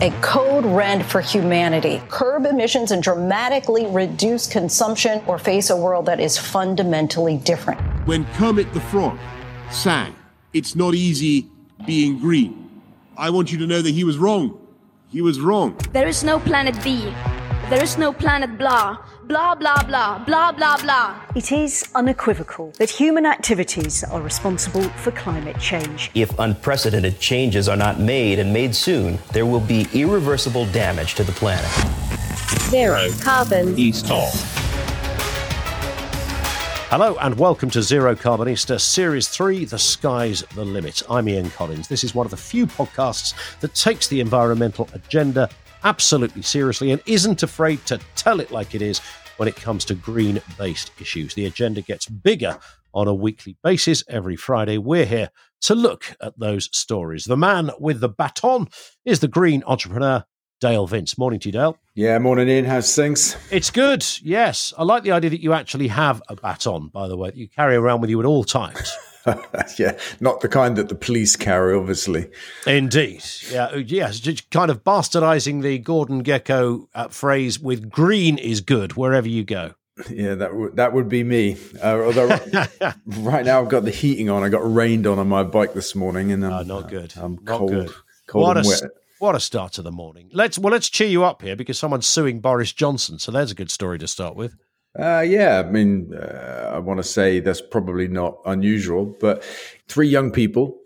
a code red for humanity. Curb emissions and dramatically reduce consumption or face a world that is fundamentally different. When Kermit the Frog sang, It's not easy being green, I want you to know that he was wrong. He was wrong. There is no planet B. There is no planet blah. Blah, blah, blah, blah, blah, blah. It is unequivocal that human activities are responsible for climate change. If unprecedented changes are not made and made soon, there will be irreversible damage to the planet. Zero carbon. East Hello and welcome to Zero Carbonista Series 3 The Sky's the Limit. I'm Ian Collins. This is one of the few podcasts that takes the environmental agenda absolutely seriously and isn't afraid to tell it like it is when it comes to green based issues. The agenda gets bigger on a weekly basis. Every Friday, we're here to look at those stories. The man with the baton is the green entrepreneur. Dale Vince. Morning to you, Dale. Yeah, morning, Ian. How's things? It's good. Yes. I like the idea that you actually have a baton, by the way, that you carry around with you at all times. yeah, not the kind that the police carry, obviously. Indeed. Yeah, yes, just kind of bastardizing the Gordon Gekko uh, phrase with green is good wherever you go. Yeah, that would that would be me. Uh, although right now I've got the heating on. I got rained on on my bike this morning, and I'm, oh, not good. I'm not cold, good. cold what and a, wet. What a start to the morning. Let's well, let's cheer you up here because someone's suing Boris Johnson. So there's a good story to start with. Uh, yeah, I mean, uh, I want to say that's probably not unusual, but three young people,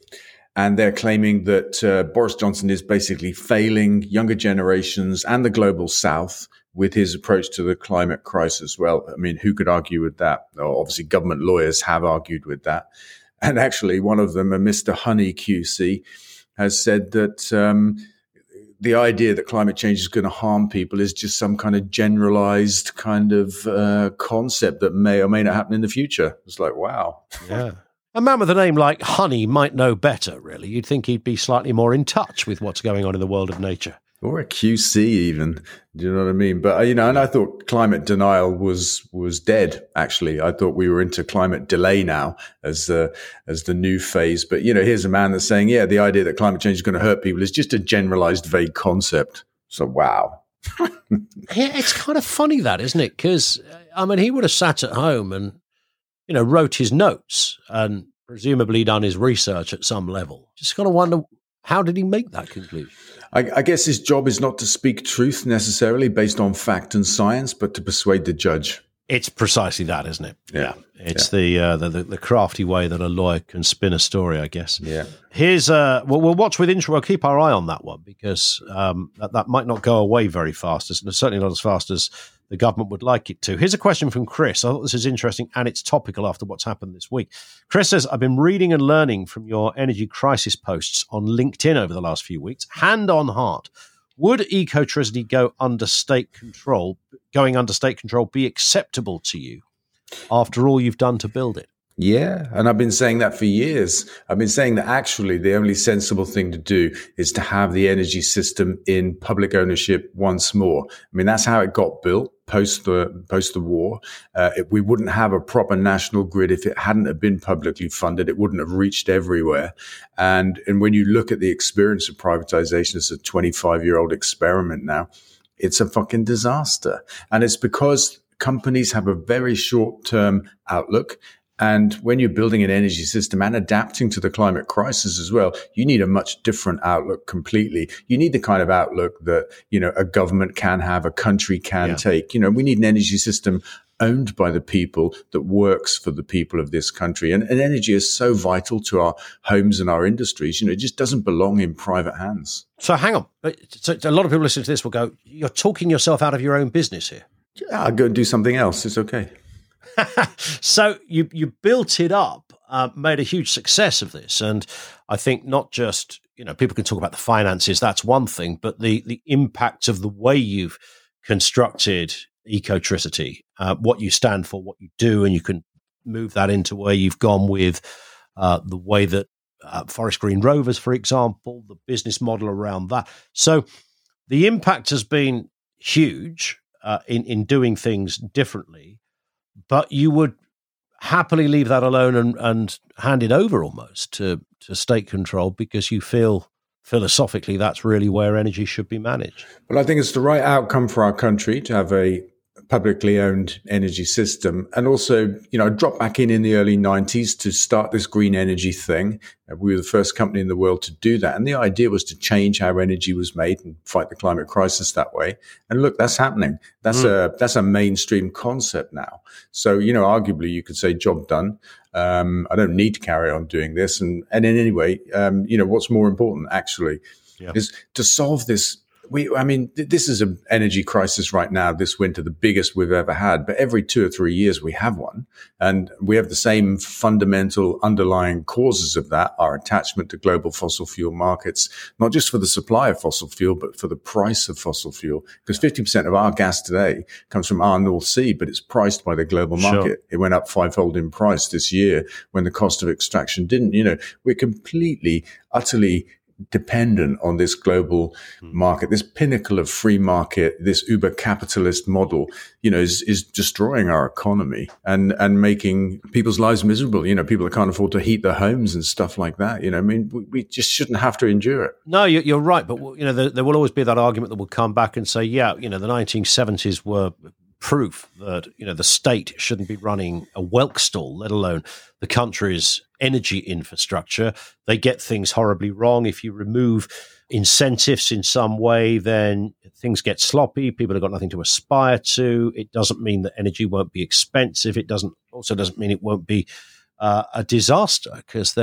and they're claiming that uh, Boris Johnson is basically failing younger generations and the global south with his approach to the climate crisis. Well, I mean, who could argue with that? Well, obviously, government lawyers have argued with that. And actually, one of them, a Mr. Honey QC, has said that. Um, the idea that climate change is going to harm people is just some kind of generalized kind of uh, concept that may or may not happen in the future. It's like, wow. Yeah. A man with a name like Honey might know better, really. You'd think he'd be slightly more in touch with what's going on in the world of nature. Or a QC, even. Do you know what I mean? But uh, you know, and I thought climate denial was was dead. Actually, I thought we were into climate delay now as the as the new phase. But you know, here's a man that's saying, yeah, the idea that climate change is going to hurt people is just a generalized, vague concept. So, wow. yeah, it's kind of funny that, isn't it? Because I mean, he would have sat at home and you know wrote his notes and presumably done his research at some level. Just kind of wonder how did he make that conclusion? I, I, guess his job is not to speak truth necessarily based on fact and science, but to persuade the judge. It's precisely that, isn't it? Yeah. It's yeah. The, uh, the, the crafty way that a lawyer can spin a story, I guess. Yeah. Here's uh, well, we'll watch with interest. We'll keep our eye on that one because um, that, that might not go away very fast. It's certainly not as fast as the government would like it to. Here's a question from Chris. I thought this is interesting and it's topical after what's happened this week. Chris says, I've been reading and learning from your energy crisis posts on LinkedIn over the last few weeks. Hand on heart, would ecotricity go under state control, going under state control be acceptable to you after all you've done to build it? Yeah. And I've been saying that for years. I've been saying that actually the only sensible thing to do is to have the energy system in public ownership once more. I mean, that's how it got built post the post the war. Uh, it, we wouldn't have a proper national grid if it hadn't have been publicly funded. It wouldn't have reached everywhere. And and when you look at the experience of privatization, it's a 25 year old experiment now. It's a fucking disaster, and it's because companies have a very short term outlook and when you're building an energy system and adapting to the climate crisis as well, you need a much different outlook completely. You need the kind of outlook that, you know, a government can have, a country can yeah. take. You know, we need an energy system owned by the people that works for the people of this country. And, and energy is so vital to our homes and our industries. You know, it just doesn't belong in private hands. So hang on. Uh, so a lot of people listening to this will go, you're talking yourself out of your own business here. Yeah, I'll go and do something else. It's okay. so you you built it up, uh, made a huge success of this, and I think not just you know people can talk about the finances, that's one thing, but the the impact of the way you've constructed ecotricity, uh, what you stand for, what you do, and you can move that into where you've gone with uh, the way that uh, Forest Green Rovers, for example, the business model around that. So the impact has been huge uh, in in doing things differently but you would happily leave that alone and, and hand it over almost to, to state control because you feel philosophically, that's really where energy should be managed. Well, I think it's the right outcome for our country to have a publicly owned energy system. And also, you know, I dropped back in in the early 90s to start this green energy thing. Uh, we were the first company in the world to do that. And the idea was to change how energy was made and fight the climate crisis that way. And look, that's happening. That's mm. a, that's a mainstream concept now. So, you know, arguably you could say job done. Um, I don't need to carry on doing this. And, and in any way, um, you know, what's more important actually yeah. is to solve this we, I mean, th- this is an energy crisis right now this winter, the biggest we've ever had. But every two or three years we have one, and we have the same fundamental underlying causes of that: our attachment to global fossil fuel markets, not just for the supply of fossil fuel, but for the price of fossil fuel. Because fifty percent of our gas today comes from our North Sea, but it's priced by the global market. Sure. It went up fivefold in price this year when the cost of extraction didn't. You know, we're completely, utterly dependent on this global hmm. market, this pinnacle of free market, this uber capitalist model, you know, is, is destroying our economy and, and making people's lives miserable. You know, people that can't afford to heat their homes and stuff like that. You know, I mean, we, we just shouldn't have to endure it. No, you're right. But, you know, there, there will always be that argument that will come back and say, yeah, you know, the 1970s were proof that you know the state shouldn't be running a whelk stall, let alone the country's energy infrastructure. They get things horribly wrong. If you remove incentives in some way, then things get sloppy. People have got nothing to aspire to. It doesn't mean that energy won't be expensive. It doesn't also doesn't mean it won't be uh, a disaster because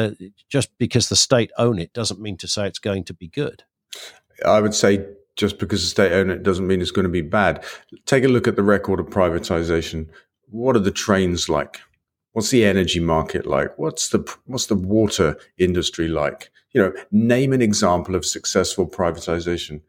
just because the state own it doesn't mean to say it's going to be good. I would say just because the state own it doesn't mean it's going to be bad. Take a look at the record of privatization. What are the trains like? What's the energy market like? What's the what's the water industry like? You know, name an example of successful privatization.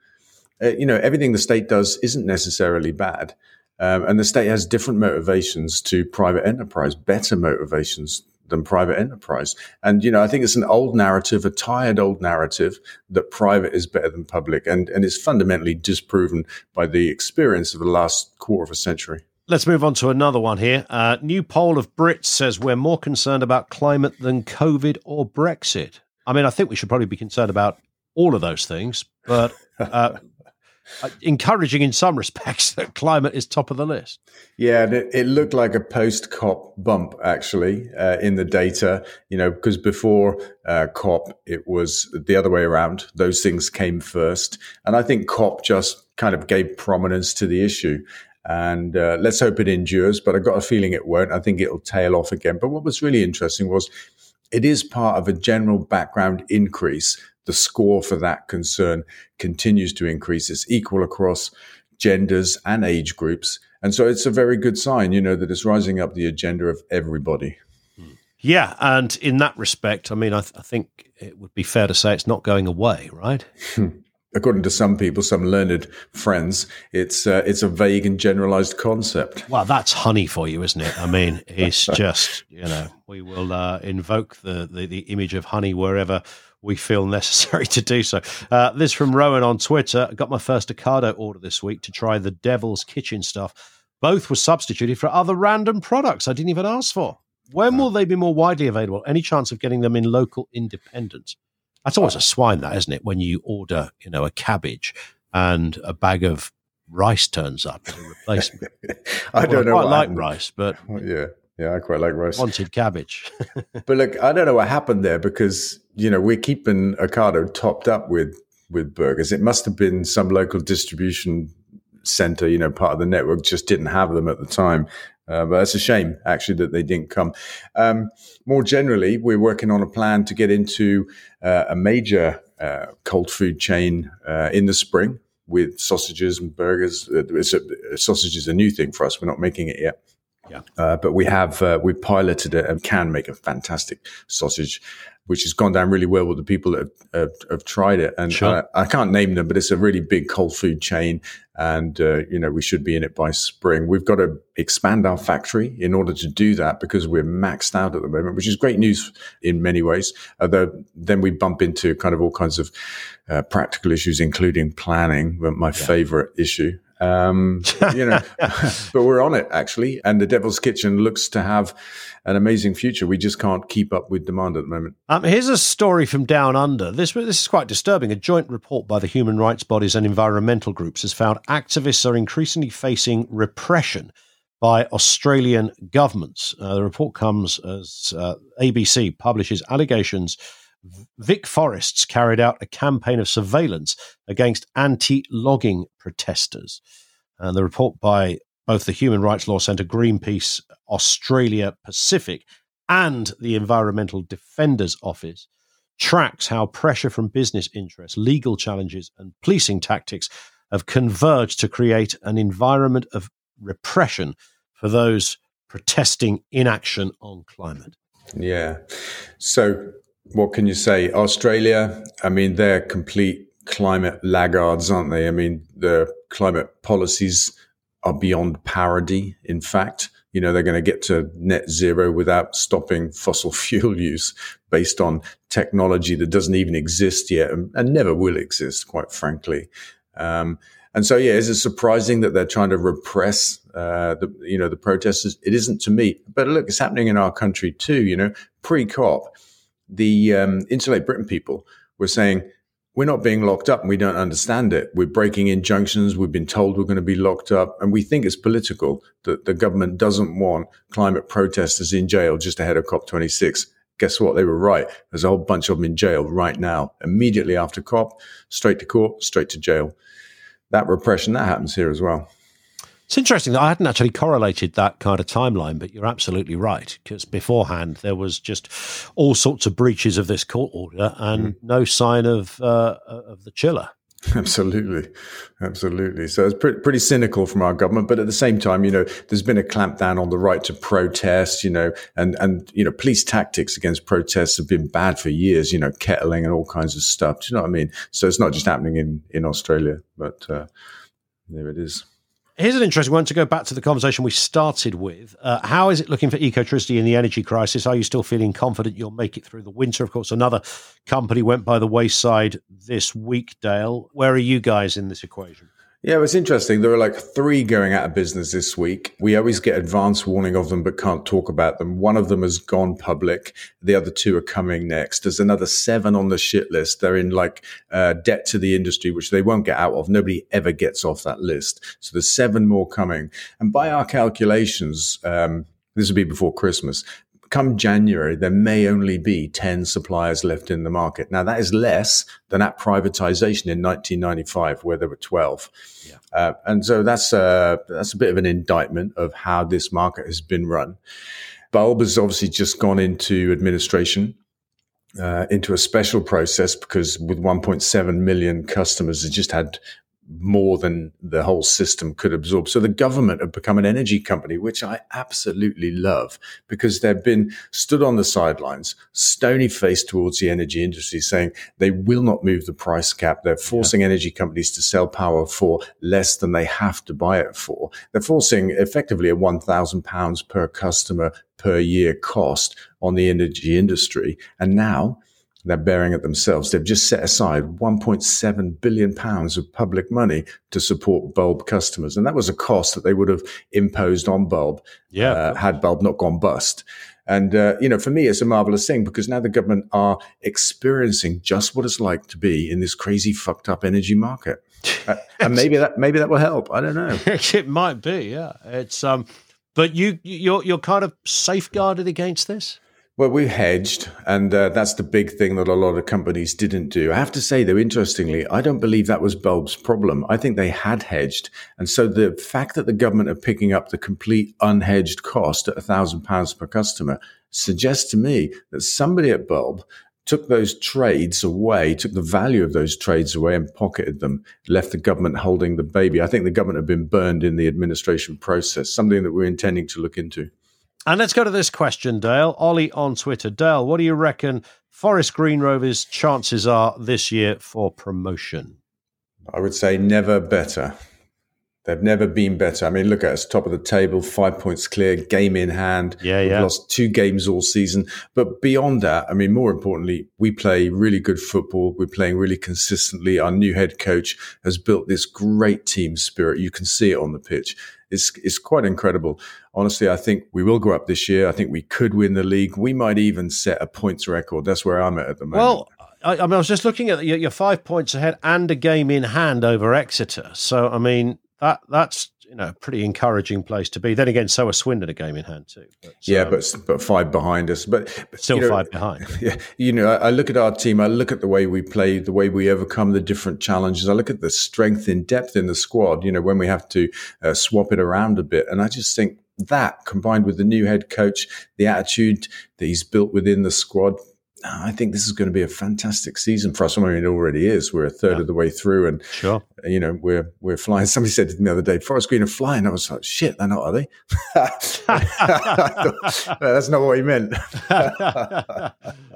Uh, you know, everything the state does isn't necessarily bad. Um, and the state has different motivations to private enterprise, better motivations than private enterprise. And, you know, I think it's an old narrative, a tired old narrative that private is better than public. And, and it's fundamentally disproven by the experience of the last quarter of a century. Let's move on to another one here. Uh, new poll of Brits says we're more concerned about climate than COVID or Brexit. I mean, I think we should probably be concerned about all of those things, but uh, uh, encouraging in some respects that climate is top of the list. Yeah, it, it looked like a post COP bump actually uh, in the data, you know, because before uh, COP, it was the other way around. Those things came first. And I think COP just kind of gave prominence to the issue. And uh, let's hope it endures, but I've got a feeling it won't. I think it'll tail off again. But what was really interesting was it is part of a general background increase the score for that concern continues to increase. It's equal across genders and age groups. And so it's a very good sign, you know, that it's rising up the agenda of everybody. Yeah. And in that respect, I mean, I, th- I think it would be fair to say it's not going away, right? According to some people, some learned friends, it's uh, it's a vague and generalized concept. Well, that's honey for you, isn't it? I mean, it's just you know we will uh, invoke the, the the image of honey wherever we feel necessary to do so. Uh, this from Rowan on Twitter. I got my first Ocado order this week to try the Devil's Kitchen stuff. Both were substituted for other random products I didn't even ask for. When will they be more widely available? Any chance of getting them in local independents? That's always a swine, that isn't it? When you order, you know, a cabbage and a bag of rice turns up as a replacement. I don't know. I like happened. rice, but yeah, yeah, I quite like rice. Wanted cabbage. but look, I don't know what happened there because you know we're keeping Ocado topped up with with burgers. It must have been some local distribution center, you know, part of the network just didn't have them at the time. Uh, but it's a shame actually that they didn't come. Um, more generally, we're working on a plan to get into uh, a major uh, cold food chain uh, in the spring with sausages and burgers. Uh, a, sausage is a new thing for us. We're not making it yet. Yeah. Uh, but we have uh, we piloted it and can make a fantastic sausage, which has gone down really well with the people that have, have, have tried it. And sure. I, I, can't name them, but it's a really big cold food chain, and uh, you know we should be in it by spring. We've got to expand our factory in order to do that because we're maxed out at the moment, which is great news in many ways. Although then we bump into kind of all kinds of uh, practical issues, including planning, my yeah. favorite issue. Um, you know, but we're on it actually. And the Devil's Kitchen looks to have an amazing future. We just can't keep up with demand at the moment. Um, here's a story from Down Under. This this is quite disturbing. A joint report by the human rights bodies and environmental groups has found activists are increasingly facing repression by Australian governments. Uh, the report comes as uh, ABC publishes allegations VicForests carried out a campaign of surveillance against anti logging protesters. And the report by both the Human Rights Law Centre, Greenpeace, Australia Pacific, and the Environmental Defenders Office tracks how pressure from business interests, legal challenges, and policing tactics have converged to create an environment of repression for those protesting inaction on climate. Yeah. So what can you say? Australia, I mean, they're complete climate laggards, aren't they? I mean, the climate policies are beyond parody. In fact, you know, they're going to get to net zero without stopping fossil fuel use based on technology that doesn't even exist yet and, and never will exist, quite frankly. Um, and so, yeah, is it surprising that they're trying to repress, uh, the, you know, the protesters? It isn't to me, but look, it's happening in our country too. You know, pre-COP, the um, Insulate Britain people were saying, we're not being locked up and we don't understand it. We're breaking injunctions. We've been told we're going to be locked up. And we think it's political that the government doesn't want climate protesters in jail just ahead of COP26. Guess what? They were right. There's a whole bunch of them in jail right now, immediately after COP, straight to court, straight to jail. That repression, that happens here as well. It's interesting that I hadn't actually correlated that kind of timeline, but you're absolutely right because beforehand there was just all sorts of breaches of this court order and mm. no sign of uh, of the chiller. Absolutely, absolutely. So it's pretty, pretty cynical from our government, but at the same time, you know, there's been a clampdown on the right to protest, you know, and and you know, police tactics against protests have been bad for years, you know, kettling and all kinds of stuff. Do you know what I mean? So it's not just happening in in Australia, but uh, there it is. Here's an interesting one to go back to the conversation we started with. Uh, how is it looking for Ecotricity in the energy crisis? Are you still feeling confident you'll make it through the winter? Of course, another company went by the wayside this week, Dale. Where are you guys in this equation? Yeah, it was interesting. There are like three going out of business this week. We always get advance warning of them, but can't talk about them. One of them has gone public. The other two are coming next. There's another seven on the shit list. They're in like uh, debt to the industry, which they won't get out of. Nobody ever gets off that list. So there's seven more coming. And by our calculations, um, this will be before Christmas come January, there may only be 10 suppliers left in the market. Now, that is less than at privatization in 1995, where there were 12. Yeah. Uh, and so that's, uh, that's a bit of an indictment of how this market has been run. Bulb has obviously just gone into administration. Uh, into a special process because with 1.7 million customers, it just had more than the whole system could absorb. So the government have become an energy company, which I absolutely love because they've been stood on the sidelines, stony faced towards the energy industry, saying they will not move the price cap. They're forcing yeah. energy companies to sell power for less than they have to buy it for. They're forcing effectively a £1,000 per customer per year cost on the energy industry. And now they're bearing it themselves. They've just set aside 1.7 billion pounds of public money to support Bulb customers, and that was a cost that they would have imposed on Bulb yeah. uh, had Bulb not gone bust. And uh, you know, for me, it's a marvelous thing because now the government are experiencing just what it's like to be in this crazy, fucked up energy market, uh, and maybe that maybe that will help. I don't know. it might be, yeah. It's um, but you you're you're kind of safeguarded against this. Well, we hedged, and uh, that's the big thing that a lot of companies didn't do. I have to say, though, interestingly, I don't believe that was Bulb's problem. I think they had hedged. And so the fact that the government are picking up the complete unhedged cost at £1,000 per customer suggests to me that somebody at Bulb took those trades away, took the value of those trades away and pocketed them, left the government holding the baby. I think the government have been burned in the administration process, something that we're intending to look into. And let's go to this question, Dale. Ollie on Twitter. Dale, what do you reckon Forest Green Rovers' chances are this year for promotion? I would say never better. They've never been better. I mean, look at us, top of the table, five points clear, game in hand. Yeah, We've yeah. lost two games all season. But beyond that, I mean, more importantly, we play really good football. We're playing really consistently. Our new head coach has built this great team spirit. You can see it on the pitch. It's, it's quite incredible. Honestly, I think we will go up this year. I think we could win the league. We might even set a points record. That's where I'm at at the moment. Well, I, I mean, I was just looking at your, your five points ahead and a game in hand over Exeter. So, I mean, that that's you know a pretty encouraging place to be. Then again, so are Swindon a game in hand too. But, yeah, um, but but five behind us. But, but still you know, five behind. Yeah, you know, I, I look at our team. I look at the way we play, the way we overcome the different challenges. I look at the strength in depth in the squad. You know, when we have to uh, swap it around a bit, and I just think that combined with the new head coach, the attitude that he's built within the squad. I think this is going to be a fantastic season for us. I mean, it already is. We're a third Yeah. of the way through, and Sure. you know we're we're flying. Somebody said to me the other day, "Forest Green are flying." I was like, "Shit, they're not, are they?" That's not what he meant.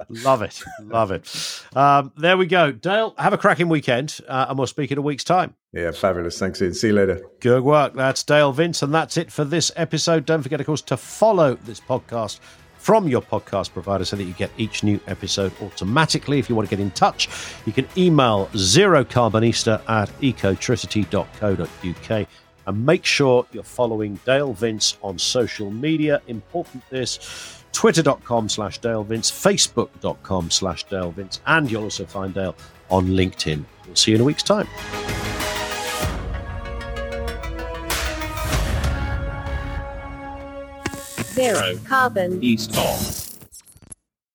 love it, love it. Um, there we go, Dale. Have a cracking weekend, uh, and we'll speak in a week's time. Yeah, fabulous. Thanks, Ian. See you later. Good work. That's Dale Vince, and that's it for this episode. Don't forget, of course, to follow this podcast from your podcast provider so that you get each new episode automatically. If you want to get in touch, you can email zerocarbonista at ecotricity.co.uk and make sure you're following Dale Vince on social media. Important this twitter.com slash Dale Vince, facebook.com slash Dale Vince, and you'll also find Dale on LinkedIn. We'll see you in a week's time. Zero Carbonista off.